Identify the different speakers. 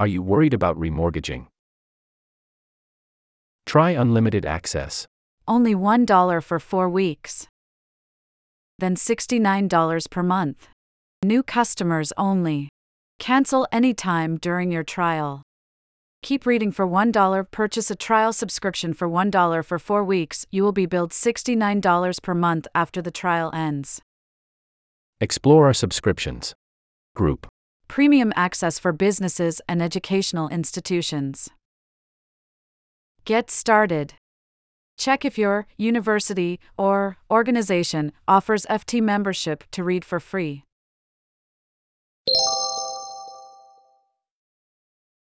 Speaker 1: Are you worried about remortgaging? Try unlimited access.
Speaker 2: Only $1 for four weeks. Then $69 per month. New customers only. Cancel anytime during your trial. Keep reading for $1. Purchase a trial subscription for $1 for four weeks. You will be billed $69 per month after the trial ends.
Speaker 1: Explore our subscriptions. Group.
Speaker 2: Premium access for businesses and educational institutions. Get started. Check if your university or organization offers FT membership to read for free.